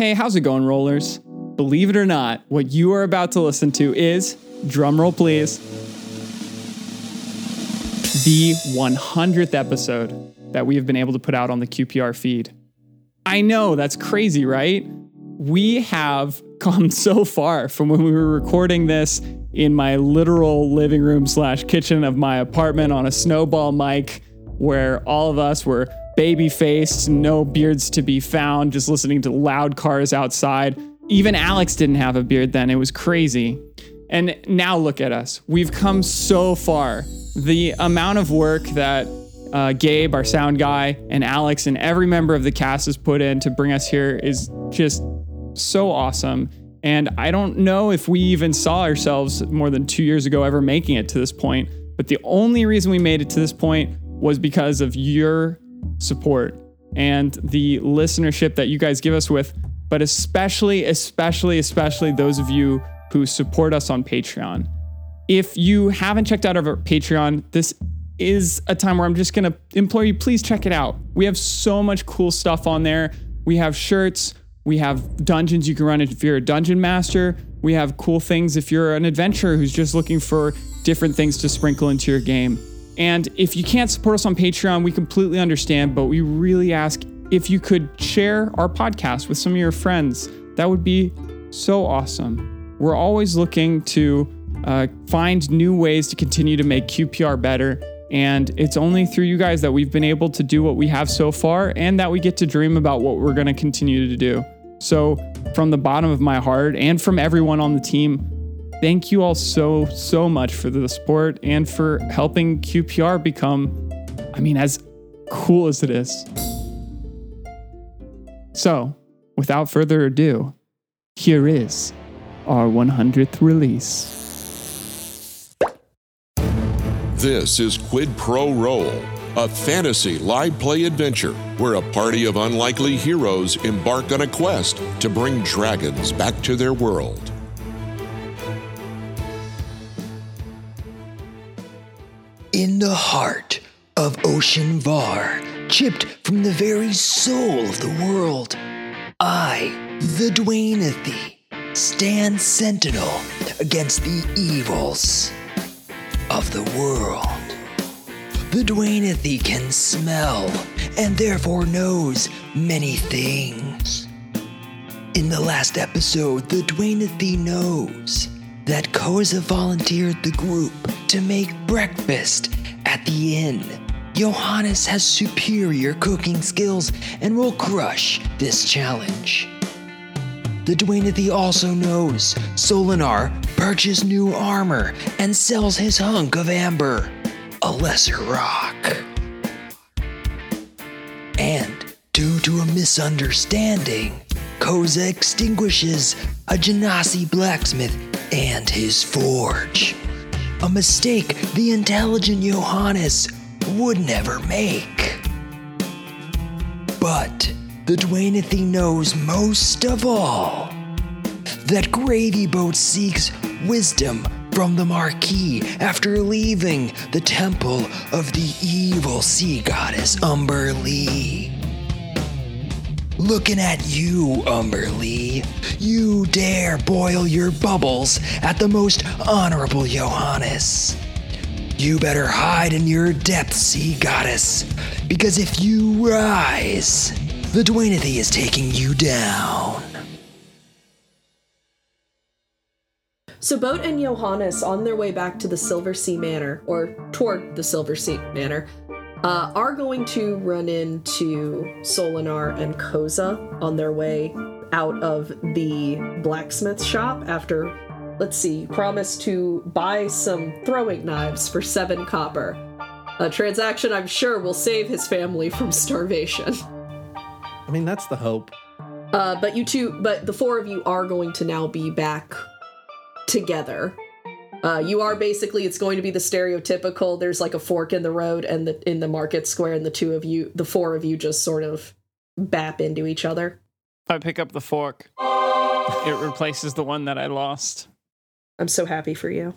Hey, how's it going, rollers? Believe it or not, what you are about to listen to is, drumroll please, the 100th episode that we have been able to put out on the QPR feed. I know, that's crazy, right? We have come so far from when we were recording this in my literal living room slash kitchen of my apartment on a snowball mic where all of us were baby faced, no beards to be found, just listening to loud cars outside. Even Alex didn't have a beard then. It was crazy. And now look at us. We've come so far. The amount of work that uh, Gabe, our sound guy, and Alex, and every member of the cast has put in to bring us here is just so awesome. And I don't know if we even saw ourselves more than two years ago ever making it to this point. But the only reason we made it to this point was because of your support and the listenership that you guys give us with, but especially, especially, especially those of you who support us on Patreon. If you haven't checked out our Patreon, this is a time where I'm just gonna implore you, please check it out. We have so much cool stuff on there. We have shirts, we have dungeons you can run if you're a dungeon master. We have cool things if you're an adventurer who's just looking for different things to sprinkle into your game. And if you can't support us on Patreon, we completely understand, but we really ask if you could share our podcast with some of your friends. That would be so awesome. We're always looking to uh, find new ways to continue to make QPR better. And it's only through you guys that we've been able to do what we have so far and that we get to dream about what we're going to continue to do. So, from the bottom of my heart and from everyone on the team, thank you all so, so much for the support and for helping QPR become, I mean, as cool as it is. So, without further ado, here is our 100th release. This is Quid Pro Roll, a fantasy live play adventure where a party of unlikely heroes embark on a quest to bring dragons back to their world. In the heart of Ocean Var, chipped from the very soul of the world, I, the Dwaynethi, stand sentinel against the evils of the world. The Dwaynethi can smell and therefore knows many things. In the last episode, the Dwaynethi knows that Koza volunteered the group to make breakfast at the inn. Johannes has superior cooking skills and will crush this challenge. The Dwaynethi also knows Solinar purchased new armor and sells his hunk of amber, a lesser rock. And due to a misunderstanding, Koza extinguishes a Genasi blacksmith and his forge. A mistake the intelligent Johannes would never make. But the Dwaynethi knows most of all that Gravy Boat seeks wisdom from the Marquis after leaving the temple of the evil sea goddess Umberlee. Looking at you, Umberlee. You dare boil your bubbles at the most honorable Johannes. You better hide in your depths, sea goddess, because if you rise, the Dwaynethi is taking you down. So Boat and Johannes, on their way back to the Silver Sea Manor, or toward the Silver Sea Manor, uh, are going to run into Solinar and Koza on their way out of the blacksmith shop after, let's see, promise to buy some throwing knives for seven copper. A transaction I'm sure will save his family from starvation. I mean, that's the hope. Uh, but you two, but the four of you are going to now be back together. Uh, you are basically it's going to be the stereotypical. There's like a fork in the road and the in the market square, and the two of you, the four of you, just sort of bap into each other. I pick up the fork, it replaces the one that I lost. I'm so happy for you.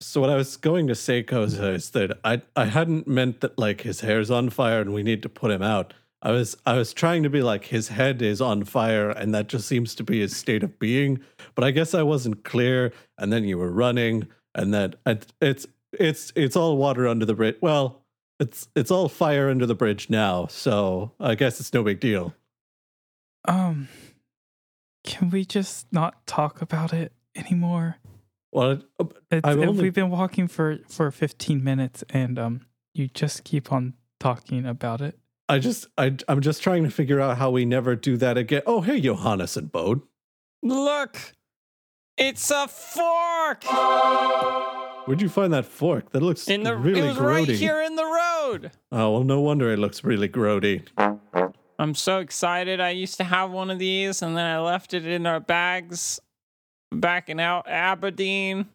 So what I was going to say, Koza, is that I I hadn't meant that like his hair's on fire and we need to put him out. I was I was trying to be like his head is on fire and that just seems to be his state of being, but I guess I wasn't clear and then you were running and then it, it's it's it's all water under the bridge. Well, it's it's all fire under the bridge now, so I guess it's no big deal. Um, can we just not talk about it anymore? Well, It's, I've if only- we've been walking for for 15 minutes and um, you just keep on talking about it. I just I I'm just trying to figure out how we never do that again. Oh, hey, Johannes and Bode. Look, it's a fork Where'd you find that fork? That looks in the. really it was grody. right here in the road. Oh well, no wonder it looks really grody. I'm so excited. I used to have one of these, and then I left it in our bags back in out Aberdeen.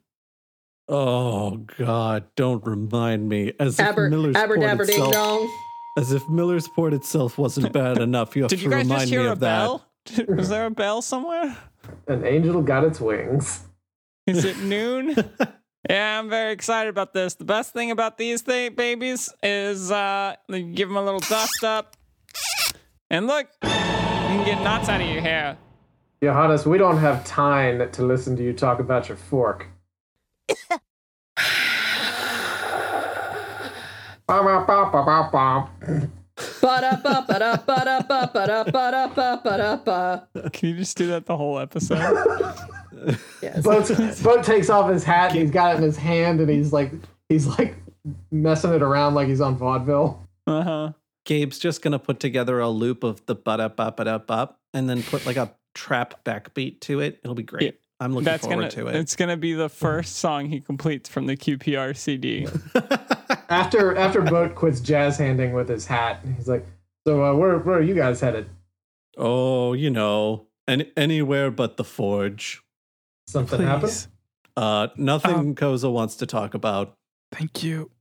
Oh God, don't remind me. As if Aber, Miller's aber Port ding itself, dong. As if Miller's Port itself wasn't bad enough. You have Did to you guys remind just me hear a of that. bell? Was there a bell somewhere? An angel got its wings. Is it noon? yeah, I'm very excited about this. The best thing about these th- babies is uh, you give them a little dust up, and look, you can get knots out of your hair. Johannes, we don't have time to listen to you talk about your fork. Can you just do that the whole episode? Yes. Boat, Boat takes off his hat and he's got it in his hand and he's like he's like messing it around like he's on vaudeville. Uh huh. Gabe's just gonna put together a loop of the ba da ba ba da bop and then put like a trap backbeat to it. It'll be great. Yeah. I'm looking That's forward gonna. to it. It's gonna be the first song he completes from the QPR CD. After after Boat quits jazz handing with his hat, he's like, "So uh, where where are you guys headed? oh, you know, any, anywhere but the forge. Something happened? Uh, nothing Um, Koza wants to talk about. Thank you.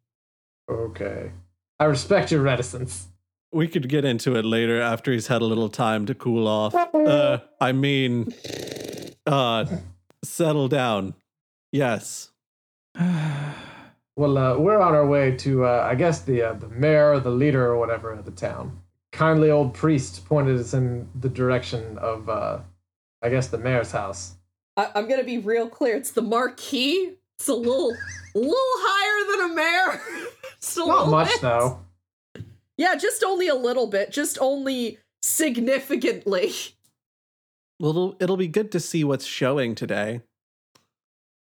Okay, I respect your reticence. We could get into it later after he's had a little time to cool off. Uh, I mean, uh, settle down. Yes. Well, uh, we're on our way to, uh, I guess, the uh, the mayor, or the leader, or whatever of the town. Kindly old priest pointed us in the direction of, uh, I guess, the mayor's house. I- I'm gonna be real clear. It's the marquee. It's a little, little higher than a mayor. Just a Not much bit. though. Yeah, just only a little bit. Just only significantly. Well, it'll, it'll be good to see what's showing today.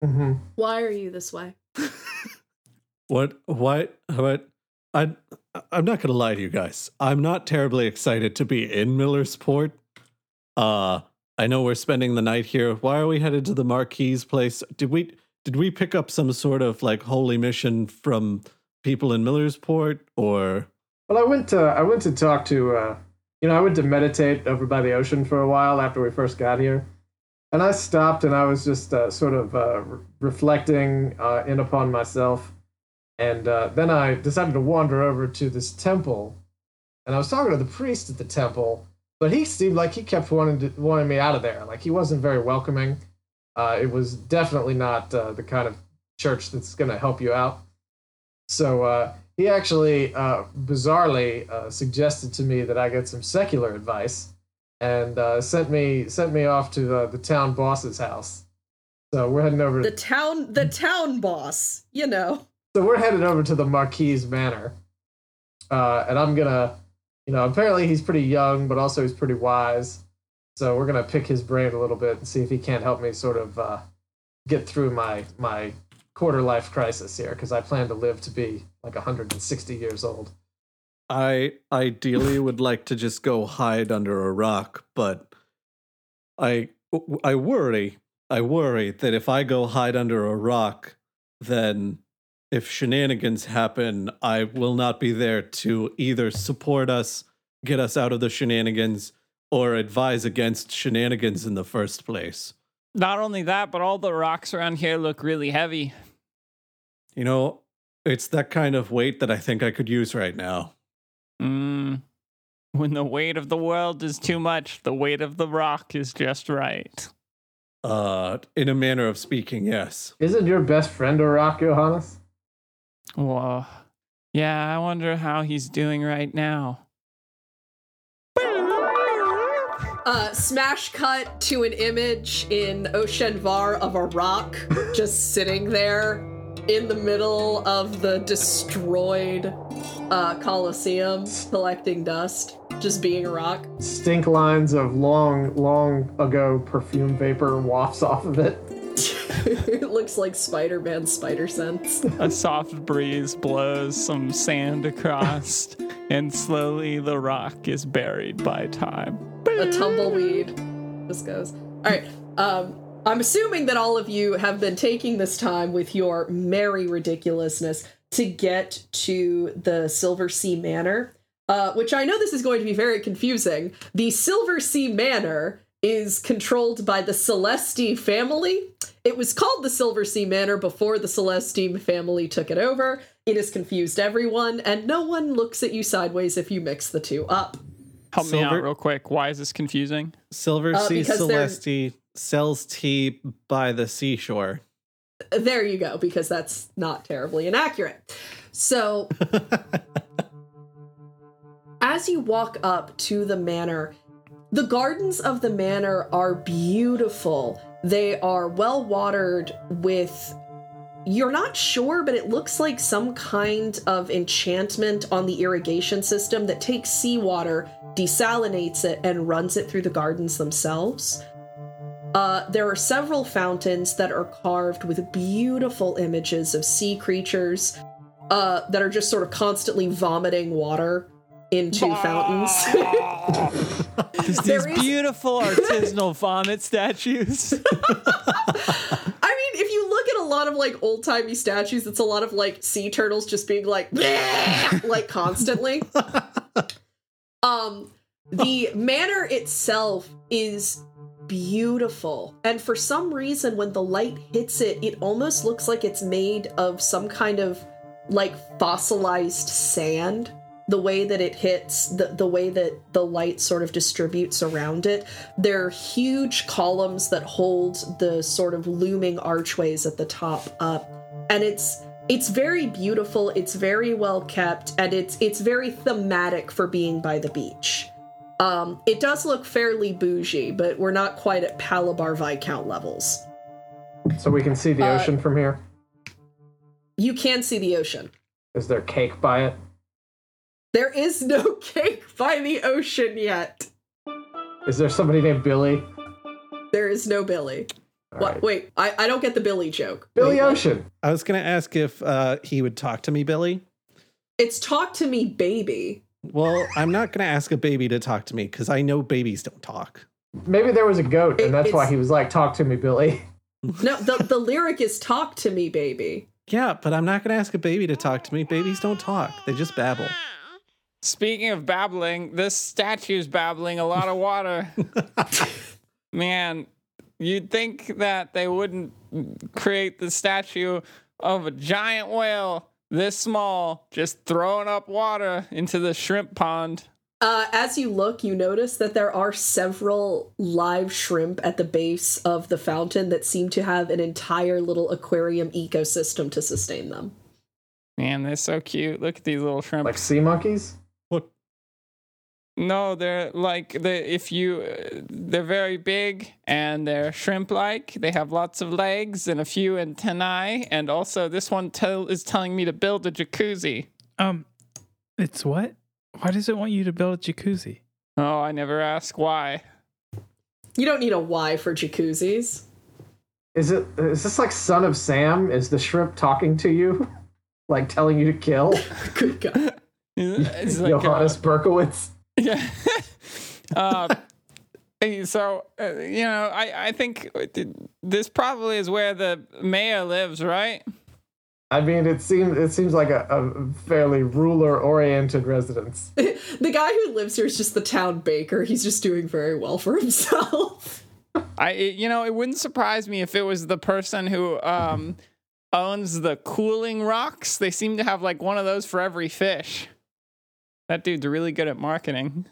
hmm Why are you this way? What? Why? What? I I'm not gonna lie to you guys. I'm not terribly excited to be in Miller's Port. Uh, I know we're spending the night here. Why are we headed to the Marquis place? Did we did we pick up some sort of like holy mission from people in Miller's Port, or Well, I went to I went to talk to, uh, you know, I went to meditate over by the ocean for a while after we first got here, and I stopped and I was just uh, sort of uh, re- reflecting uh, in upon myself, and uh, then I decided to wander over to this temple, and I was talking to the priest at the temple, but he seemed like he kept wanting to, wanting me out of there, like he wasn't very welcoming. Uh, it was definitely not uh, the kind of church that's going to help you out. So uh, he actually, uh, bizarrely, uh, suggested to me that I get some secular advice, and sent me sent me off to the, the town boss's house. So we're heading over. The town, the town boss. You know. So we're headed over to the Marquise Manor, uh, and I'm gonna, you know, apparently he's pretty young, but also he's pretty wise. So we're gonna pick his brain a little bit and see if he can't help me sort of uh, get through my my quarter life crisis here, because I plan to live to be like 160 years old. I ideally would like to just go hide under a rock, but I I worry I worry that if I go hide under a rock, then if shenanigans happen, I will not be there to either support us, get us out of the shenanigans, or advise against shenanigans in the first place. Not only that, but all the rocks around here look really heavy. You know, it's that kind of weight that I think I could use right now. Mm. When the weight of the world is too much, the weight of the rock is just right. Uh, in a manner of speaking, yes. Isn't your best friend a rock, Johannes? Whoa. Yeah, I wonder how he's doing right now. Uh, smash cut to an image in Oshenvar of a rock just sitting there in the middle of the destroyed uh, Colosseum, collecting dust, just being a rock. Stink lines of long, long ago perfume vapor wafts off of it. It looks like Spider Man spider sense. A soft breeze blows some sand across, and slowly the rock is buried by time. a tumbleweed just goes. All right. Um, I'm assuming that all of you have been taking this time with your merry ridiculousness to get to the Silver Sea Manor, uh, which I know this is going to be very confusing. The Silver Sea Manor is controlled by the Silestea family. It was called the Silver Sea Manor before the Celestine family took it over. It has confused everyone, and no one looks at you sideways if you mix the two up. Help me out real quick. Why is this confusing? Silver Uh, Sea because Silestea sells tea by the seashore. There you go, because that's not terribly inaccurate. So, as you walk up to the manor, the gardens of the manor are beautiful. They are well watered with. You're not sure, but it looks like some kind of enchantment on the irrigation system that takes seawater, desalinates it, and runs it through the gardens themselves. Uh, there are several fountains that are carved with beautiful images of sea creatures uh, that are just sort of constantly vomiting water into fountains. There's There these is- beautiful artisanal vomit statues. I mean, if you look at a lot of like old timey statues, it's a lot of like sea turtles just being like, like constantly. um, the manor itself is beautiful, and for some reason, when the light hits it, it almost looks like it's made of some kind of like fossilized sand. The way that it hits, the, the way that the light sort of distributes around it. There are huge columns that hold the sort of looming archways at the top up. And it's it's very beautiful, it's very well kept, and it's it's very thematic for being by the beach. Um, it does look fairly bougie, but we're not quite at Palabar Viscount levels. So we can see the Uh, ocean from here. You can see the ocean. Is there cake by it? There is no cake by the ocean yet. Is there somebody named Billy? There is no Billy. All What? right. Wait, I, I don't get the Billy joke. Billy Wait, what? Ocean. I was going to ask if uh, he would talk to me, Billy. It's talk to me, baby. Well, I'm not going to ask a baby to talk to me because I know babies don't talk. Maybe there was a goat, It- and that's why he was like, "Talk to me, Billy." No, the, the lyric is talk to me, baby. Yeah, but I'm not going to ask a baby to talk to me. Babies don't talk, they just babble. Speaking of babbling, this statue's babbling a lot of water. Man, you'd think that they wouldn't create the statue of a giant whale this small just throwing up water into the shrimp pond. Uh, as you look, you notice that there are several live shrimp at the base of the fountain that seem to have an entire little aquarium ecosystem to sustain them. Man, they're so cute. Look at these little shrimp. Like sea monkeys. What? No, they're like they if you uh, they're very big and they're shrimp-like. They have lots of legs and a few antennae, and also this one tell is telling me to build a jacuzzi. Um, it's what? Why does it want you to build a jacuzzi? Oh, I never ask why. You don't need a why for jacuzzis. Is it? Is this like Son of Sam? Is the shrimp talking to you, like telling you to kill? Good God. It's like, Johannes uh, Berkowitz. Yeah. uh, so uh, you know, I I think this probably is where the mayor lives, right? I mean, it seems it seems like a, a fairly ruler-oriented residence. the guy who lives here is just the town baker. He's just doing very well for himself. I it- you know it wouldn't surprise me if it was the person who um owns the cooling rocks. They seem to have like one of those for every fish. That dude's really good at marketing.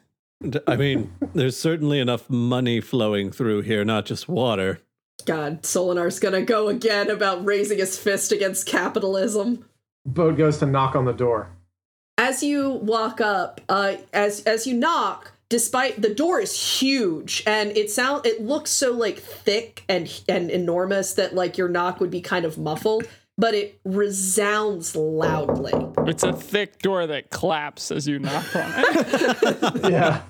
I mean, there's certainly enough money flowing through here, not just water. God, Solinar's gonna go again about raising his fist against capitalism. Boat goes to knock on the door. As you walk up, uh, as as you knock, despite the door is huge and it sound it looks so like thick and and enormous that like your knock would be kind of muffled but it resounds loudly It's a thick door that claps as you knock on it. Yeah.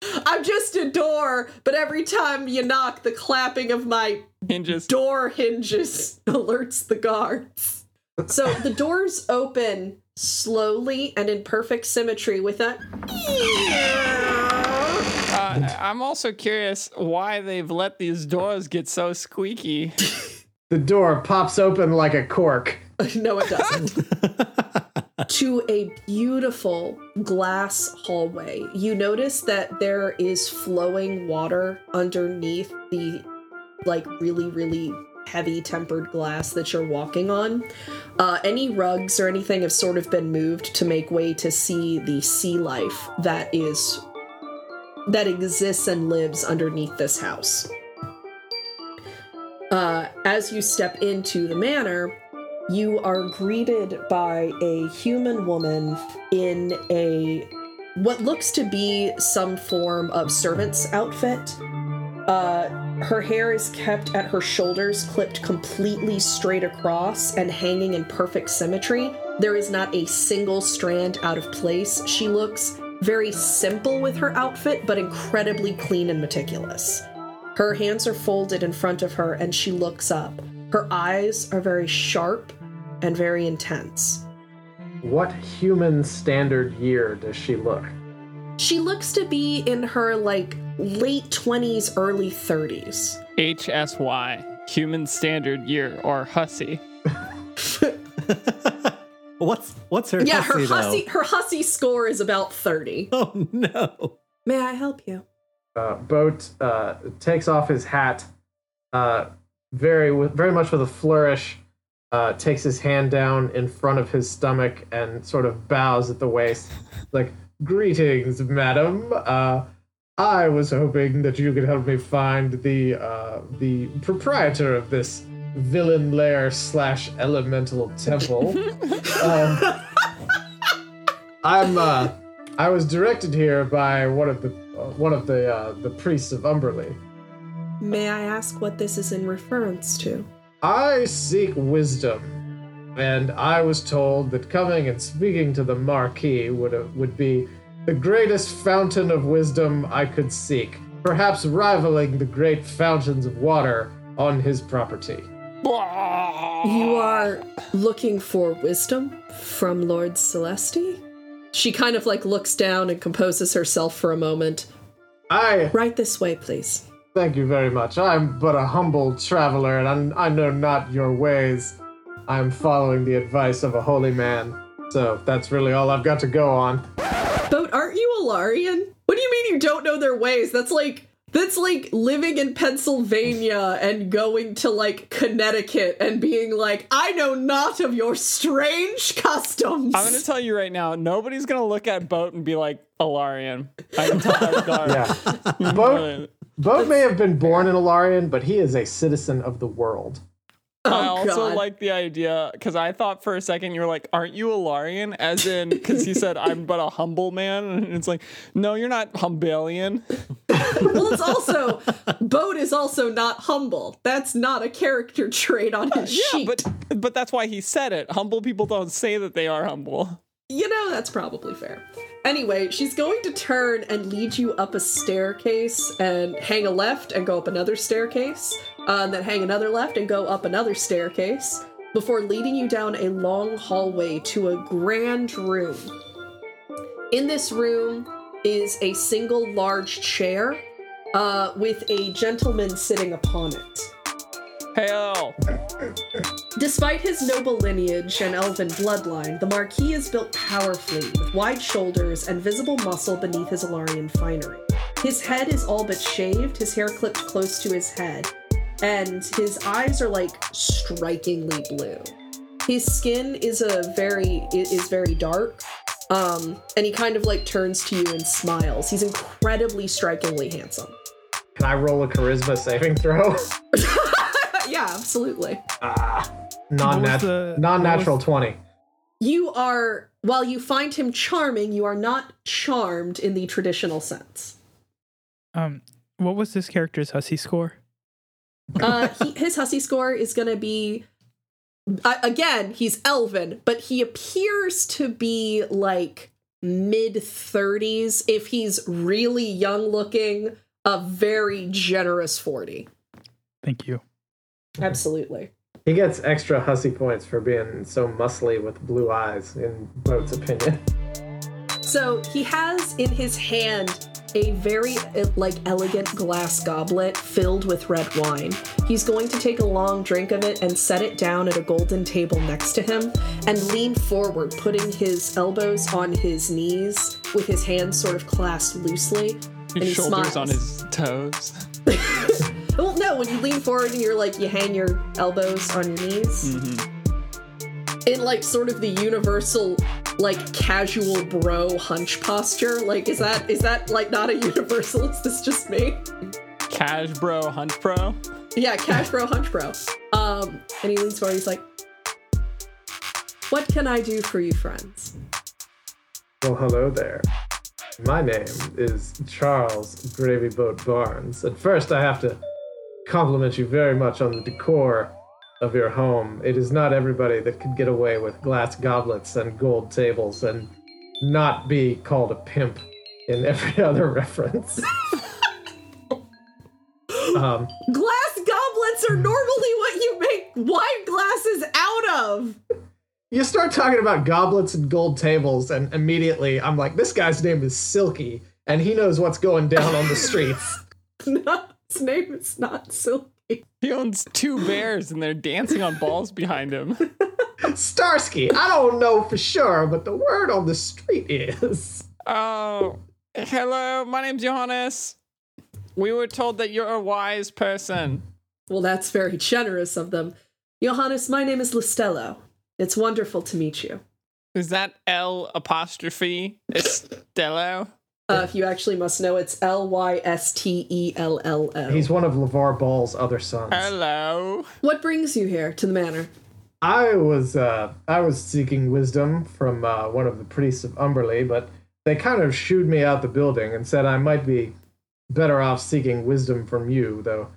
i'm just a door but every time you knock the clapping of my Hinges. door hinges alerts the guards so the doors open slowly and in perfect symmetry with a Uh, I'm also curious why they've let these doors get so squeaky. The door pops open like a cork. no, it doesn't. to a beautiful glass hallway. You notice that there is flowing water underneath the like really, really heavy tempered glass that you're walking on. Uh, any rugs or anything have sort of been moved to make way to see the sea life that is that exists and lives underneath this house. Uh, as you step into the manor, you are greeted by a human woman in a what looks to be some form of servant's outfit. Uh, her hair is kept at her shoulders, clipped completely straight across and hanging in perfect symmetry. There is not a single strand out of place. She looks very simple with her outfit, but incredibly clean and meticulous. Her hands are folded in front of her and she looks up. Her eyes are very sharp and very intense. What human standard year does she look? She looks to be in her like late 20s, early 30s. HSY, Human Standard Year, or Hussy. What's what's her Yeah, her hussy, though? hussy her hussy score is about 30. Oh no. May I help you? Uh, Boat uh, takes off his hat, uh, very very much with a flourish. Uh, takes his hand down in front of his stomach and sort of bows at the waist, like "Greetings, madam. Uh, I was hoping that you could help me find the uh, the proprietor of this villain lair slash elemental temple. um, I'm uh, I was directed here by one of the one of the uh, the priests of Umberlee. May I ask what this is in reference to? I seek wisdom, and I was told that coming and speaking to the Marquis would uh, would be the greatest fountain of wisdom I could seek, perhaps rivaling the great fountains of water on his property. You are looking for wisdom from Lord Silestea? She kind of like looks down and composes herself for a moment. I Right this way, please. thank you very much. I'm but a humble traveler, and I'm, I know not your ways. I'm following the advice of a holy man, so that's really all I've got to go on. Boat, aren't you a Larian? What do you mean you don't know their ways? That's like that's like living in Pennsylvania and going to like Connecticut and being like, I know not of your strange customs. I'm going to tell you right now, nobody's going to look at Boat and be like, Alarian. I can tell that guard. Yeah. Boat, Boat may have been born in Alarian, but he is a citizen of the world. Oh, I Oh, also God. like the idea because I thought for a second you were like, "Aren't you a Larian?" As in, because he said, "I'm but a humble man," and it's like, "No, you're not Humbalian." well, it's also Boat is also not humble. That's not a character trait on his Yeah, sheet. but but that's why he said it. Humble people don't say that they are humble. You know, that's probably fair. Anyway, she's going to turn and lead you up a staircase and hang a left and go up another staircase, uh, and then hang another left and go up another staircase before leading you down a long hallway to a grand room. In this room is a single large chair uh, with a gentleman sitting upon it. Hell, Despite his noble lineage and elven bloodline, the Marquis is built powerfully, with wide shoulders and visible muscle beneath his Alarian finery. His head is all but shaved, his hair clipped close to his head, and his eyes are like strikingly blue. His skin is a very is very dark, um, and he kind of like turns to you and smiles. He's incredibly strikingly handsome. Can I roll a charisma saving throw? yeah, absolutely. ah, non-nat- was the- non-natural was- 20. You are, while you find him charming, you are not charmed in the traditional sense. Um, what was this character's hussy score? Uh, he, his hussy score is going to be uh, again. He's elven, but he appears to be like mid thirties. If he's really young looking, a very generous forty. Thank you. Absolutely. He gets extra hussy points for being so muscly with blue eyes, in Boat's opinion. So he has in his hand a very uh, like elegant glass goblet filled with red wine. He's going to take a long drink of it and set it down at a golden table next to him and lean forward, putting his elbows on his knees with his hands sort of clasped loosely. and he His shoulders smiles. on his toes. Well, no, when you lean forward and you're like, you hang your elbows on your knees. In like sort of the universal, like casual bro hunch posture. Like, is that is that like not a universal? Is this just me? Cash bro, hunch pro. Yeah, cash bro hunch bro. Um, and he leans forward. He's like, "What can I do for you, friends?" Well, hello there. My name is Charles Gravy Boat Barnes. At first, I have to compliment you very much on the decor of your home. It is not everybody that could get away with glass goblets and gold tables and not be called a pimp in every other reference. um, Glass goblets are normally what you make wine glasses out of. you start talking about goblets and gold tables, and immediately I'm like, this guy's name is Silky, and he knows what's going down on the streets. No, his name is not Silky. He owns two bears and they're dancing on balls behind him. Starsky, I don't know for sure, but the word on the street is. Oh, hello. My name's Johannes. We were told that you're a wise person. Well, that's very generous of them. Johannes, my name is Lystello. It's wonderful to meet you. Is that L apostrophe Estello? Uh, if you actually must know, it's L Y S T E L L O. He's one of LaVar Ball's other sons. Hello. What brings you here to the manor? I was uh, I was seeking wisdom from uh, one of the priests of Umberlee, but they kind of shooed me out the building and said I might be better off seeking wisdom from you. Though,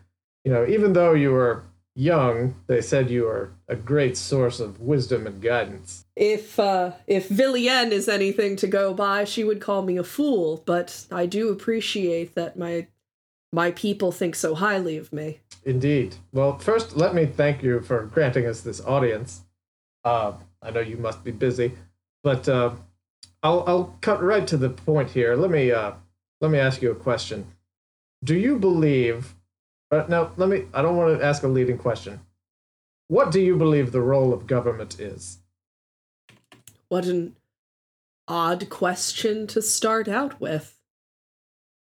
you know, even though you were young, they said you were a great source of wisdom and guidance. If uh, if Villienne is anything to go by, she would call me a fool. But I do appreciate that my my people think so highly of me. Indeed. Well, first, let me thank you for granting us this audience. Uh, I know you must be busy, but uh, I'll I'll cut right to the point here. Let me uh, let me ask you a question. Do you believe? Uh, no, let me. I don't want to ask a leading question. What do you believe the role of government is? What an odd question to start out with.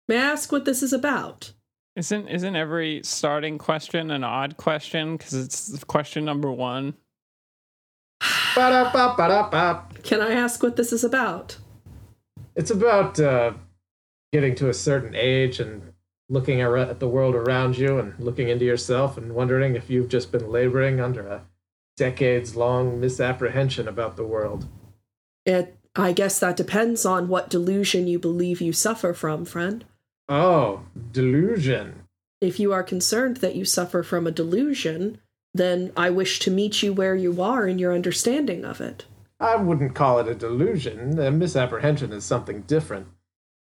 May I ask what this is about? Isn't isn't every starting question an odd question because it's question number one? Ba-da-ba, ba-da-ba. Can I ask what this is about? It's about uh, getting to a certain age and looking at the world around you and looking into yourself and wondering if you've just been laboring under a decades long misapprehension about the world. It I guess that depends on what delusion you believe you suffer from, friend. Oh, delusion. If you are concerned that you suffer from a delusion, then I wish to meet you where you are in your understanding of it. I wouldn't call it a delusion. A misapprehension is something different.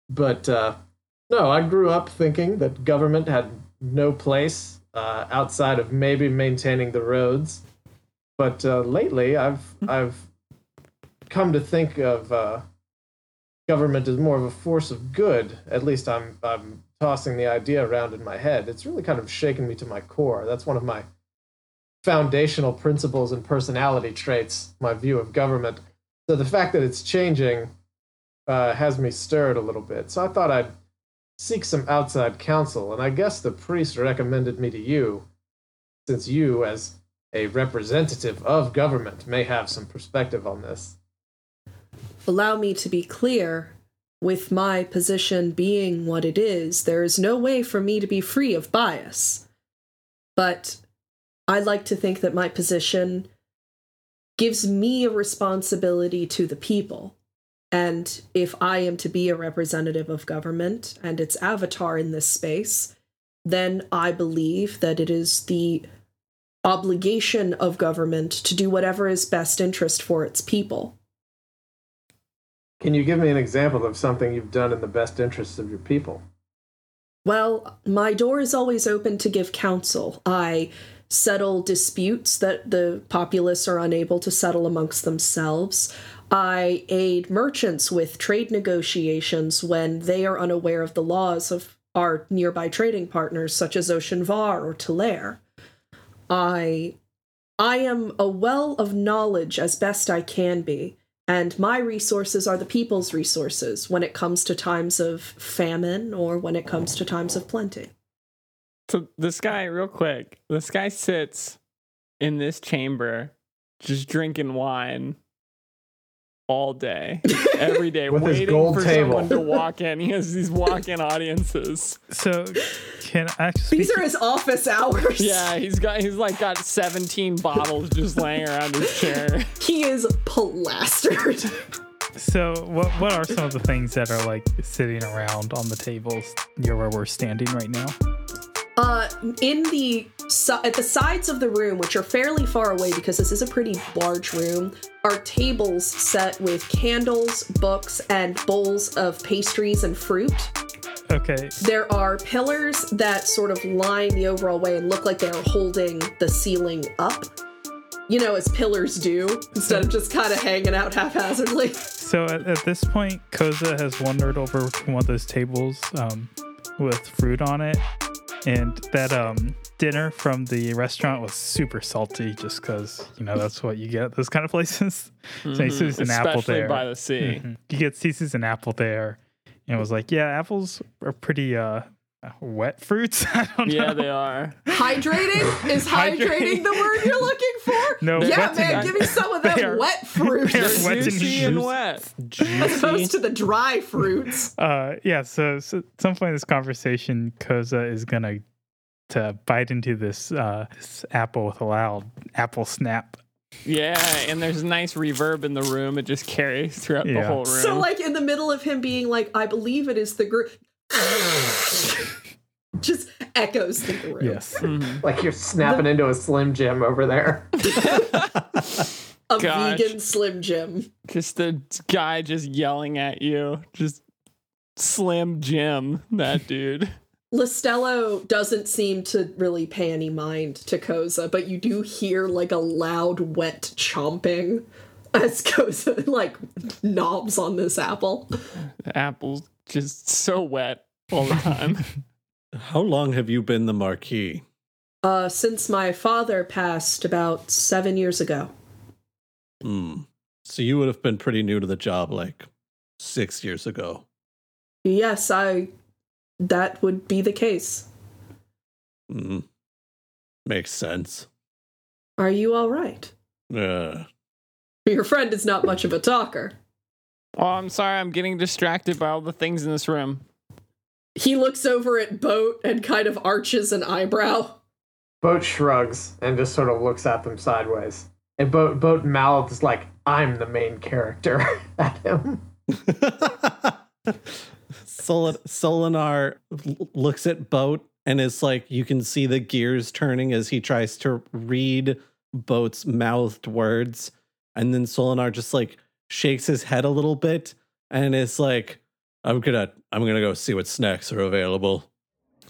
But uh, no, I grew up thinking that government had no place uh, outside of maybe maintaining the roads. But uh, lately, I've I've come to think of uh, government as more of a force of good. At least I'm I'm tossing the idea around in my head. It's really kind of shaken me to my core. That's one of my foundational principles and personality traits, my view of government. So the fact that it's changing uh, has me stirred a little bit. So I thought I'd seek some outside counsel, and I guess the priest recommended me to you, since you, as a representative of government, may have some perspective on this. Allow me to be clear. With my position being what it is, there is no way for me to be free of bias. But I like to think that my position gives me a responsibility to the people. And if I am to be a representative of government and its avatar in this space, then I believe that it is the obligation of government to do whatever is best interest for its people. Can you give me an example of something you've done in the best interests of your people? Well, my door is always open to give counsel. I settle disputes that the populace are unable to settle amongst themselves. I aid merchants with trade negotiations when they are unaware of the laws of our nearby trading partners, such as Ocean Var or Talair. I I am a well of knowledge as best I can be, and my resources are the people's resources when it comes to times of famine or when it comes to times of plenty. So this guy, real quick, this guy sits in this chamber just drinking wine all day, every day, With his waiting gold for table. someone to walk in. He has these walk-in audiences. So, can I speak? These are his office hours. Yeah, he's got he's like got 17 bottles just laying around his chair. He is plastered. So, what what are some of the things that are like sitting around on the tables near where we're standing right now? Uh, in the at the sides of the room, which are fairly far away because this is a pretty large room, are tables set with candles, books, and bowls of pastries and fruit. Okay, There are pillars that sort of line the overall way and look like they're holding the ceiling up. You know, as pillars do, instead of just kind of hanging out haphazardly. so at, at this point, Koza has wandered over to one of those tables um, with fruit on it, and that um, dinner from the restaurant was super salty, just because you know that's what you get at those kind of places. so he sees an apple Mm-hmm. Especially there. by the sea. Mhm. He gets he sees an apple there, and it was like, "Yeah, apples are pretty uh, wet fruits." I don't Yeah, know. they are. Hydrating? Is hydrating Hydrating. the word you're looking for? No, Yeah, man, and- give me some of They that are- wet fruit. they are as wet and Juicy and juice. wet. opposed to the dry fruits. Uh, yeah. So, so at some point in this conversation, Koza is gonna to bite into this uh this apple with a loud apple snap. Yeah, and there's nice reverb in the room. It just carries throughout the whole room. So, like, in the middle of him being like, I believe it is the group. Just echoes through the room. Yes. Mm-hmm. Like you're snapping into a Slim Jim over there. A Gosh. vegan Slim Jim. just the guy just yelling at you. Just Slim Jim, that dude. Lystello doesn't seem to really pay any mind to Koza, but you do hear like a loud, wet chomping as Koza like knobs on this apple. The apple's just so wet all the time. How long have you been the Marquis? Uh, since my father passed about seven years ago. Hmm. So you would have been pretty new to the job like six years ago. Yes, I. That would be the case. Hmm. Makes sense. Are you all right? Uh, Your friend is not much of a talker. Oh, I'm sorry. I'm getting distracted by all the things in this room. He looks over at Boat and kind of arches an eyebrow. Boat shrugs and just sort of looks at them sideways. And Boat Boat mouths like I'm the main character at him. Sol- Solinar looks at Boat and is like, you can see the gears turning as he tries to read Boat's mouthed words. And then Solinar just like shakes his head a little bit and is like, I'm gonna, I'm gonna go see what snacks are available.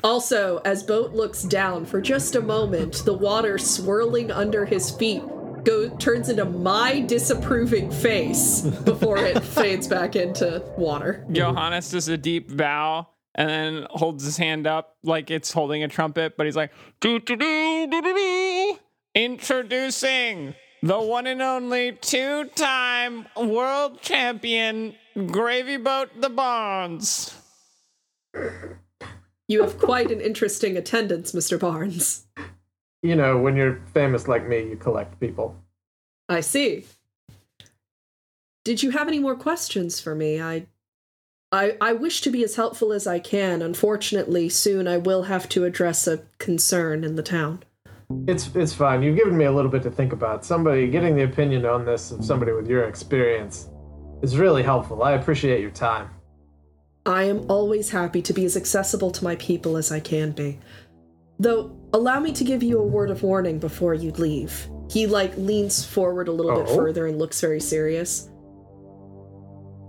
Also, as Boat looks down for just a moment, the water swirling under his feet go turns into my disapproving face before it fades back into water. Johannes does a deep bow and then holds his hand up like it's holding a trumpet, but he's like, doo doo doo doo doo doo. Introducing the one and only two time world champion Gravy Boat the Barnes. You have quite an interesting attendance, Mr. Barnes. You know, when you're famous like me, you collect people. I see. Did you have any more questions for me? I I I wish to be as helpful as I can. Unfortunately, soon I will have to address a concern in the town. It's it's fine. You've given me a little bit to think about. Somebody getting the opinion on this of somebody with your experience is really helpful. I appreciate your time. I am always happy to be as accessible to my people as I can be. Though, allow me to give you a word of warning before you leave. He, like, leans forward a little bit Oh. further and looks very serious.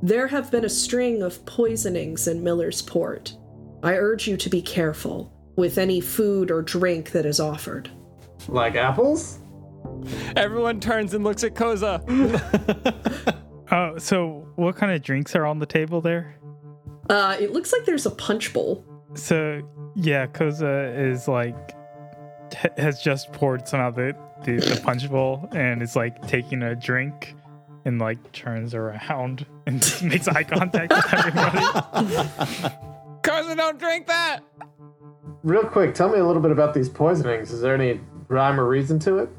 There have been a string of poisonings in Miller's Port. I urge you to be careful with any food or drink that is offered. Like apples? Everyone turns and looks at Koza. Oh, so what kind of drinks are on the table there? Uh, it looks like there's a punch bowl. So yeah, Koza is like ha- has just poured some out of the, the the punch bowl and is like taking a drink and like turns around and just makes eye contact with everybody. Koza, don't drink that. Real quick, tell me a little bit about these poisonings. Is there any rhyme or reason to it?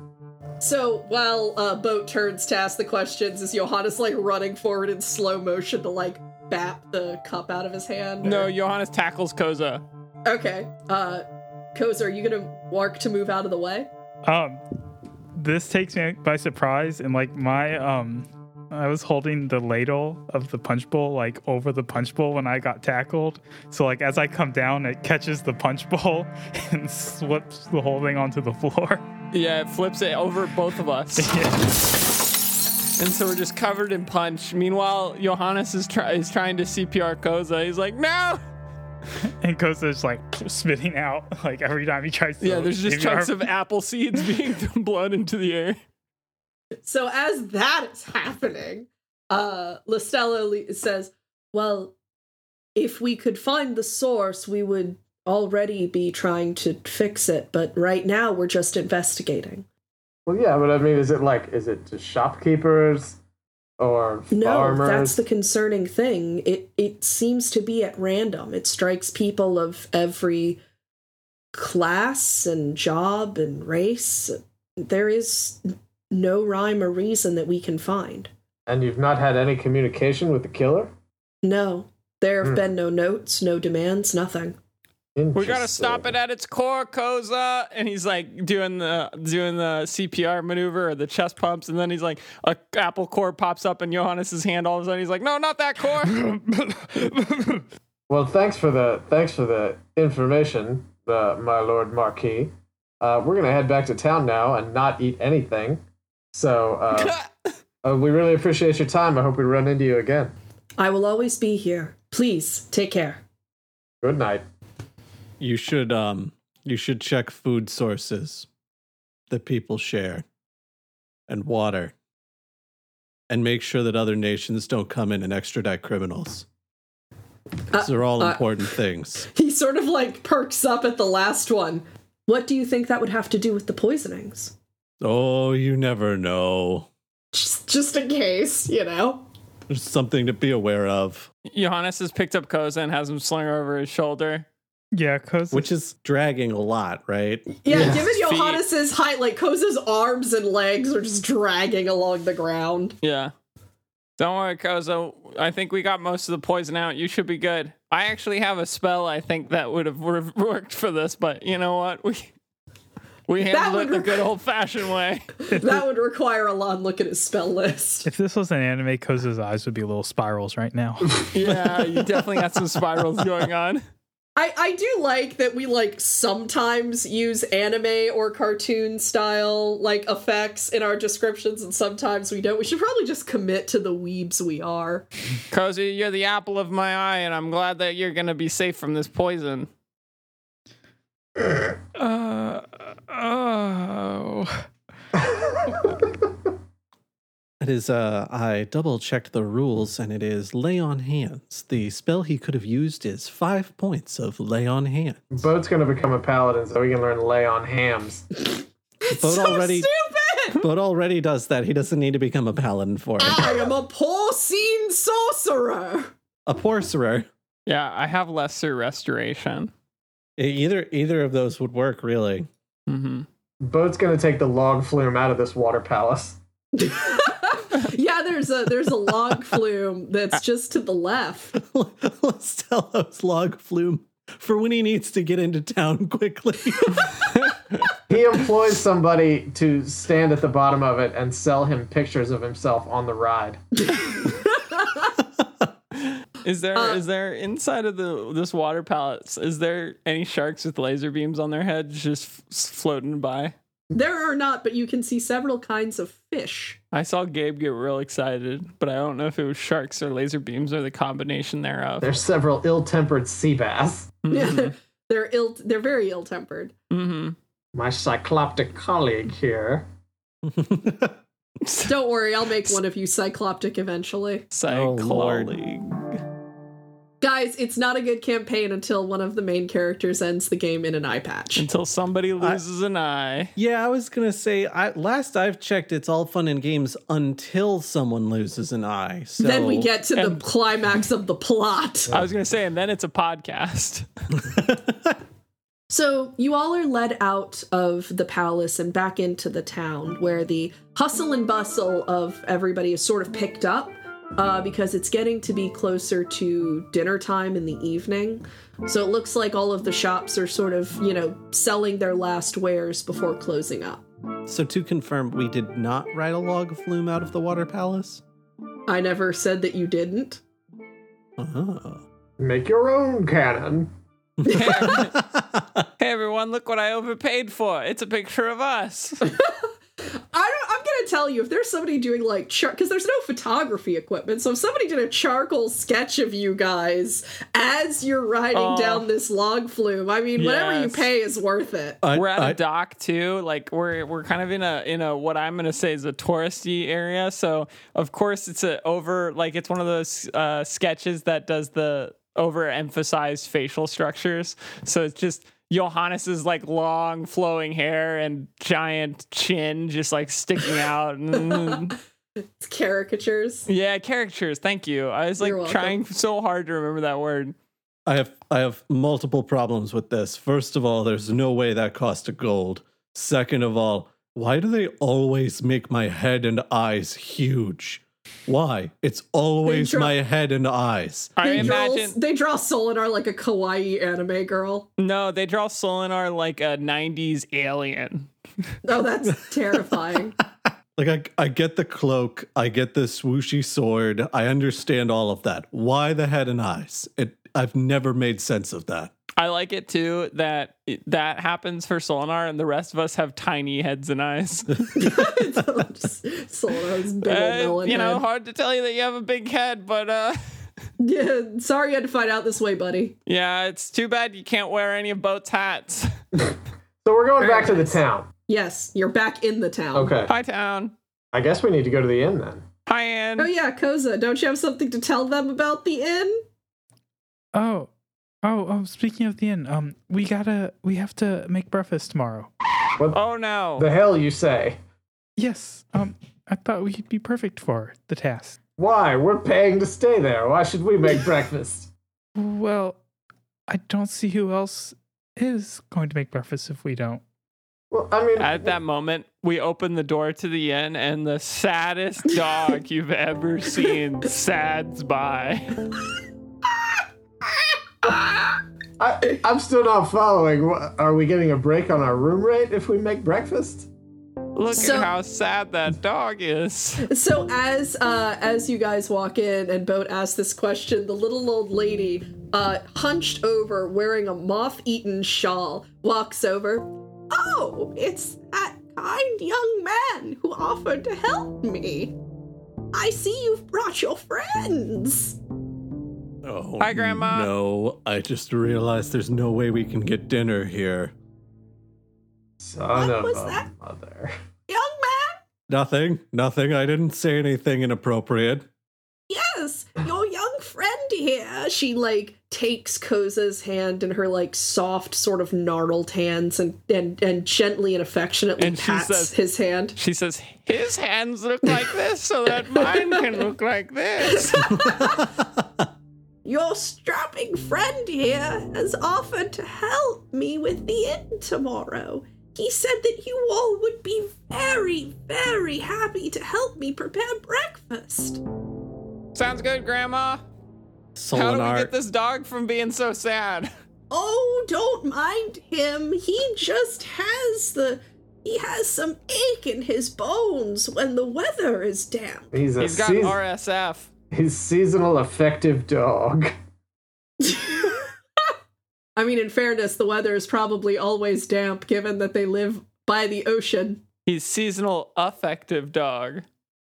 So while uh, Boat turns to ask the questions, is Johannes like running forward in slow motion to like bap the cup out of his hand? No, Johannes tackles Koza. Okay. Uh, Koza, are you gonna work to move out of the way? Um, this takes me by surprise, and like my um, I was holding the ladle of the punch bowl like over the punch bowl when I got tackled. So like as I come down, it catches the punch bowl and slips the whole thing onto the floor. Yeah, it flips it over both of us. yeah. And so we're just covered in punch. Meanwhile, Johannes is, try- is trying to CPR Koza. He's like, no! and Koza's like spitting out like every time he tries to. Yeah, there's just chunks of apple seeds being blown into the air. So as that is happening, uh, says, "Well, if we could find the source, we would already be trying to fix it. But right now, we're just investigating." Well, yeah, but I mean, is it like, is it just shopkeepers or No, farmers? that's the concerning thing. It it seems to be at random. It strikes people of every class and job and race. There is no rhyme or reason that we can find. And you've not had any communication with the killer? No, there have Hmm. been no notes, no demands, nothing. We gotta stop it at its core, Koza. And he's like doing the doing the CPR maneuver or the chest pumps, and then he's like a apple core pops up in Johannes's hand. All of a sudden, he's like, "No, not that core." Well, thanks for the thanks for the information, uh, my lord Marquis. Uh, we're gonna head back to town now and not eat anything. So uh, uh, we really appreciate your time. I hope we run into you again. I will always be here. Please take care. Good night. You should um you should check food sources that people share and water. And make sure that other nations don't come in and extradite criminals. These are all uh, important things. He sort of like perks up at the last one. What do you think that would have to do with the poisonings? Oh, you never know. Just, just in case, you know. There's something to be aware of, Johannes has picked up Koza and has him slung over his shoulder. yeah, Koza. which is dragging a lot, right? Yeah, Yeah. given Feet. Johannes's height, like Koza's arms and legs are just dragging along the ground. Yeah. Don't worry, Koza. I think we got most of the poison out. You should be good. I actually have a spell I think that would have wor- worked for this, but you know what? We we handled would it the re- good old fashioned way. That would require a long look at his spell list. if this was an anime, Koza's eyes would be little spirals right now. yeah, you definitely got some spirals going on. I, I do like that we like sometimes use anime or cartoon style like effects in our descriptions and sometimes we don't. We should probably just commit to the weebs we are. Cozy, you're the apple of my eye, and I'm glad that you're gonna be safe from this poison. uh, oh. It is uh I double checked the rules and it is lay on hands. The spell he could have used is five points of lay on hands. Boat's gonna become a paladin so he can learn lay on hams. Boat so already stupid! Boat already does that. He doesn't need to become a paladin for it. I am a porcine sorcerer. A porcerer. Yeah, I have lesser restoration. Either either of those would work really. Mm-hmm. Boat's gonna take the log flume out of this water palace. yeah, there's a there's a log flume that's just to the left. Let's tell those log flume for when he needs to get into town quickly. He employs somebody to stand at the bottom of it and sell him pictures of himself on the ride. Is there is Uh, there inside of the this water palace? Is there any sharks with laser beams on their heads just f- floating by? There are not, but you can see several kinds of fish. I saw Gabe get real excited, but I don't know if it was sharks or laser beams or the combination thereof. There's several ill-tempered sea bass. Mhm. they're ill. They're very ill tempered. Mhm. My cycloptic colleague here. Don't worry, I'll make one of you cycloptic eventually. Oh, Lord. Cycloptic. Guys, it's not a good campaign until one of the main characters ends the game in an eye patch. Until somebody loses an eye. yeah, I was gonna say. I, last I've checked, it's all fun and games until someone loses an eye. So then we get to the climax of the plot. I was gonna say, and then it's a podcast. So you all are led out of the palace and back into the town where the hustle and bustle of everybody is sort of picked up uh, because it's getting to be closer to dinner time in the evening. So it looks like all of the shops are sort of, you know, selling their last wares before closing up. So to confirm, we did not ride a log flume out of the water palace. I never said that you didn't. Oh. Make your own cannon. Hey everyone, look what I overpaid for. It's a picture of us. I don't, I'm gonna tell you if there's somebody doing like char because there's no photography equipment. So if somebody did a charcoal sketch of you guys as you're riding Oh. down this log flume, I mean, whatever you pay is worth it. I- we're at I- a dock too. Like we're we're kind of in a in a what I'm gonna say is a touristy area. So of course it's a over like it's one of those uh, sketches that does the overemphasized facial structures. So it's just Johannes's like long flowing hair and giant chin just like sticking out. Mm. It's caricatures. yeah, caricatures. Thank you. I was like trying so hard to remember that word. I have I have multiple problems with this. First of all, there's no way that cost a gold. Second of all, why do they always make my head and eyes huge? Why? It's always draw- my head and eyes. I They draw, imagine they draw Solinar like a kawaii anime girl. no, they draw Solinar like a '90s alien. Oh, that's terrifying. Like I, I get the cloak, I get the swooshy sword, I understand all of that. Why the head and eyes? It I've never made sense of that. I like it too that it, that happens for Solinar, and the rest of us have tiny heads and eyes. Just Solinar's big Uh, melon you know, head. hard to tell you that you have a big head, but uh, Yeah, sorry you had to find out this way, buddy. yeah, it's too bad you can't wear any of Boat's hats. So we're going Very back to the town. Yes, you're back in the town. Okay. Hi, town. I guess we need to go to the inn then. Hi, Ann. Oh yeah, Koza, don't you have something to tell them about the inn? Oh, oh, oh! Speaking of the inn, um, we gotta, we have to make breakfast tomorrow. Oh no. The hell you say? Yes. Um, I thought we'd be perfect for the task. Why? We're paying to stay there. Why should we make breakfast? Well, I don't see who else is going to make breakfast if we don't. Well, I mean, At that moment, we open the door to the inn, and the saddest dog you've ever seen sads by. I, I'm still not following. Wha- Are we getting a break on our room rate if we make breakfast? Look So- at how sad that dog is. So as uh as you guys walk in and Boat asks this question, the little old lady, uh, hunched over, wearing a moth-eaten shawl, walks over. Oh, it's that kind young man who offered to help me. I see you've brought your friends. Oh, Hi, Grandma. No, I just realized there's no way we can get dinner here. Son What of was a that? mother. Young man? Nothing, nothing. I didn't say anything inappropriate. Yes, your young friend here. She like takes Koza's hand in her like soft, sort of gnarled hands and and and gently and affectionately And she pats says- his hand. She says, His hands look like this, so that mine can look like this. Your strapping friend here has offered to help me with the inn tomorrow. He said that you all would be very, very happy to help me prepare breakfast. Sounds good, Grandma. How do we Solinar, get this dog from being so sad? Oh, don't mind him. He just has the. He has some ache in his bones when the weather is damp. He's a He's got season- RSF. His seasonal effective dog. I mean, in fairness, the weather is probably always damp given that they live by the ocean. He's seasonal affective dog.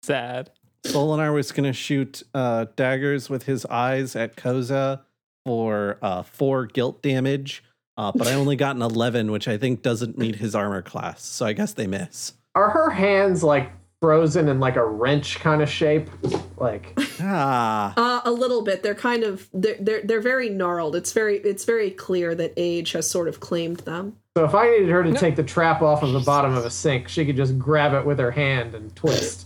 Sad. Solinar was going to shoot uh, daggers with his eyes at Koza for uh, four guilt damage, uh, but I only got an 11, which I think doesn't meet his armor class. So I guess they miss. Are her hands like frozen in like a wrench kind of shape? Like, Ah. Uh, a little bit. They're kind of they're, they're they're very gnarled. It's very it's very clear that age has sort of claimed them. so if I needed her to take the trap off of the bottom of a sink, she could just grab it with her hand and twist.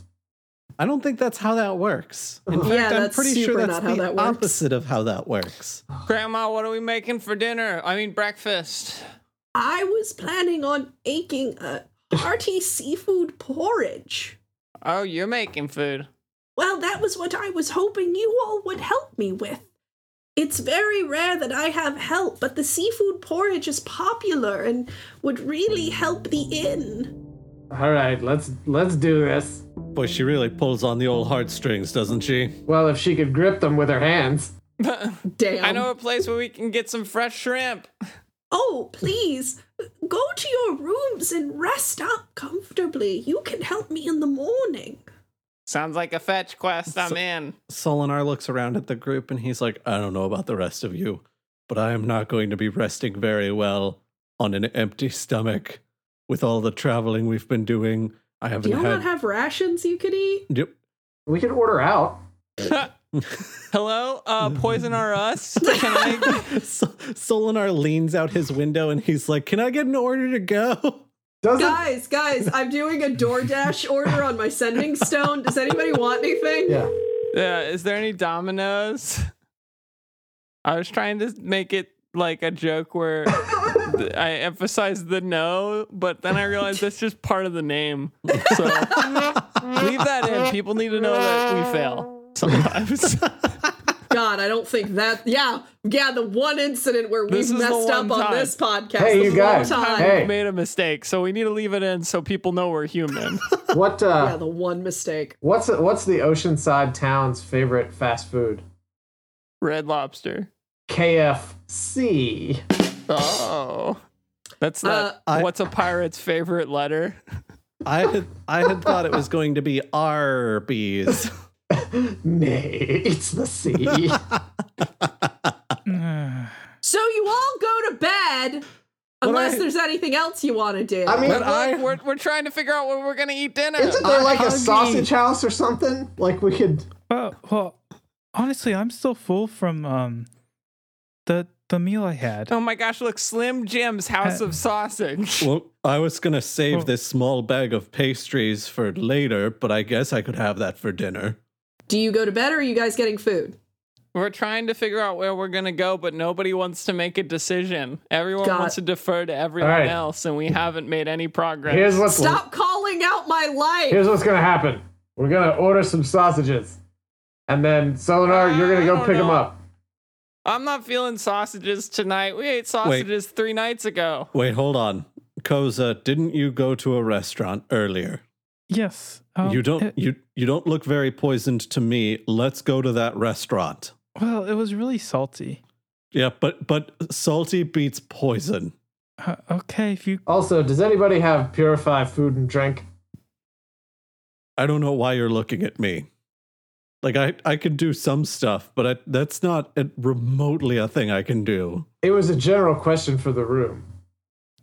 I don't think that's how that works. In Yeah, fact, I'm pretty sure that's how the that works. opposite of how that works. Grandma, what are we making for dinner? I mean, breakfast. I was planning on making a hearty seafood porridge. Oh, you're making food. Well, that was what I was hoping you all would help me with. It's very rare that I have help, but the seafood porridge is popular and would really help the inn. All right, let's let's do this. Boy, she really pulls on the old heartstrings, doesn't she? Well, if she could grip them with her hands. Damn. I know a place where we can get some fresh shrimp. Oh, please, go to your rooms and rest up comfortably. You can help me in the morning. Sounds like a fetch quest. I'm in. Solinar looks around at the group and he's like, I don't know about the rest of you, but I am not going to be resting very well on an empty stomach with all the traveling we've been doing. I haven't you had. not have rations you could eat? Yep. We could order out. Hello, uh, poison or us? Can I? So, Solinar leans out his window and he's like, Can I get an order to go? Doesn't Guys, guys, I'm doing a DoorDash order on my sending stone. Does anybody want anything? yeah. Yeah, is there any Domino's? I was trying to make it like a joke where th- I emphasized the no, but then I realized that's just part of the name. So leave that in. People need to know that we fail sometimes. God, I don't think that. Yeah, yeah, the one incident where we've messed up one on this podcast. Hey, the you guys. time. Hey. We've made a mistake, so we need to leave it in so people know we're human. What uh Yeah, the one mistake. what's what's the oceanside town's favorite fast food? Red Lobster. KFC. Oh. That's that. Uh, what's a pirate's favorite letter? I had I had thought it was going to be Arby's. Nay, it's the sea. So you all go to bed unless I- there's anything else you want to do. I mean, But look, we're, we're trying to figure out where we're gonna eat dinner. isn't there like a sausage house or something? Like we could. Well, well, honestly, I'm still full from um the the meal I had. Oh my gosh! Look, Slim Jim's House of Sausage. well, I was gonna save Well- this small bag of pastries for later, but I guess I could have that for dinner. Do you go to bed or are you guys getting food? We're trying to figure out where we're gonna go, but nobody wants to make a decision. Everyone Got wants it. to defer to everyone All right. else, and we haven't made any progress. Here's what's Stop calling out my life. here's what's gonna happen. We're gonna order some sausages, and then Solinar, you're gonna go don't pick them up. I'm not feeling sausages tonight. We ate sausages three nights ago. Wait, hold on. Koza, didn't you go to a restaurant earlier? Yes. um, you don't it- you you don't look very poisoned to me. Let's go to that restaurant. well, it was really salty. Yeah, but but salty beats poison. Uh, okay, if you Also, does anybody have purify food and drink? I don't know why you're looking at me. Like I I could do some stuff, but I, that's not a, remotely a thing I can do. It was a general question for the room.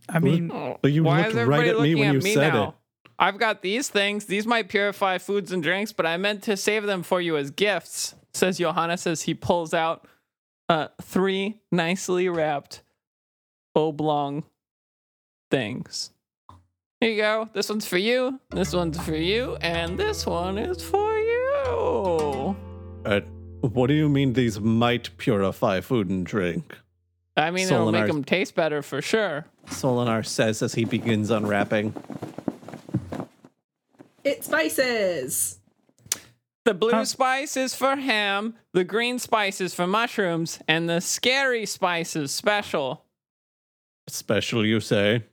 I mean, But you Why looked is right at me when at you me said now? it. I've got these things. These might purify foods and drinks, but I meant to save them for you as gifts. Says Johannes as he pulls out uh, three nicely wrapped oblong things. Here you go. This one's for you. This one's for you, and this one is for you. Uh, what do you mean these might purify food and drink? I mean, it'll make them taste better for sure. Solinar says as he begins unwrapping. It spices. The blue Huh. spice is for ham, the green spice is for mushrooms, and the scary spice is special. Special, you say?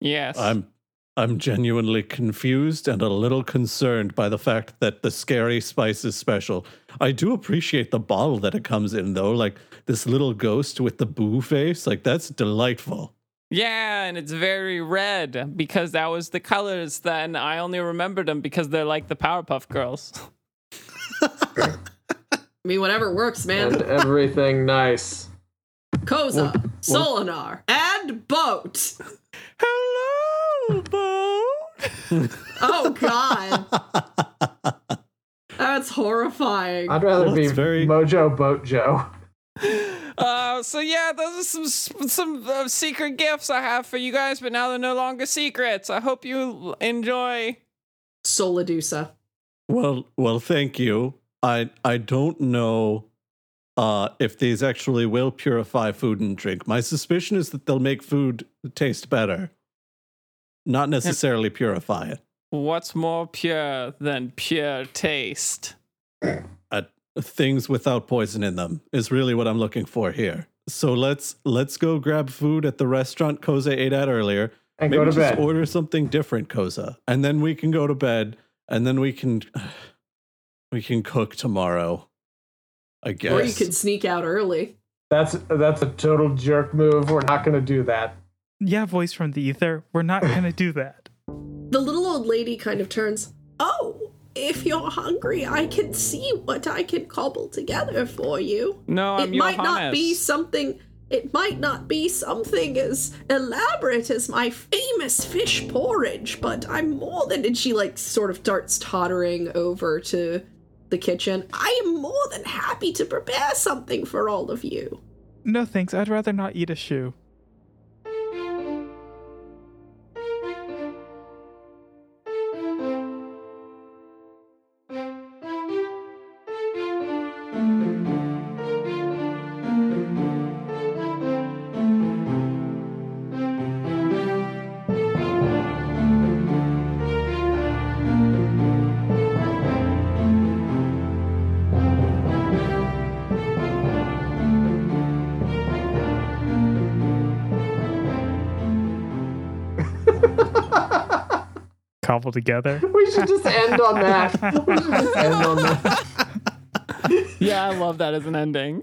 Yes. I'm I'm genuinely confused and a little concerned by the fact that the scary spice is special. I do appreciate the bottle that it comes in, though. Like this little ghost with the boo face. Like, that's delightful. Yeah, and it's very red because that was the colors then. I only remembered them because they're like the Powerpuff Girls. I mean, whatever works, man. and everything nice. Koza, Solinar, and Boat. Hello, Bo. Oh God, that's horrifying. I'd rather Well, be very- Mojo Boat Joe. Uh, so yeah, those are some some uh, secret gifts I have for you guys, but now they're no longer secrets. I hope you enjoy. Soladusa. Well, well, thank you. I I don't know uh, if these actually will purify food and drink. My suspicion is that they'll make food taste better, not necessarily purify it. What's more pure than pure taste? Things without poison in them is really what I'm looking for here. So let's let's go grab food at the restaurant Koza ate at earlier. And Maybe go to just bed. order something different, Koza, and then we can go to bed, and then we can we can cook tomorrow. I guess. Or you could sneak out early. That's that's a total jerk move. We're not going to do that. Yeah, voice from the ether. We're not gonna do that. The little old lady kind of turns. If you're hungry, I can see what I can cobble together for you. No, I'm it might not be something. It might not be something as elaborate as my famous fish porridge, but I'm more than. And she like sort of starts tottering over to the kitchen. I am more than happy to prepare something for all of you. No thanks. I'd rather not eat a shoe. Together. We should just end on that. We should just end on that. Yeah, I love that as an ending.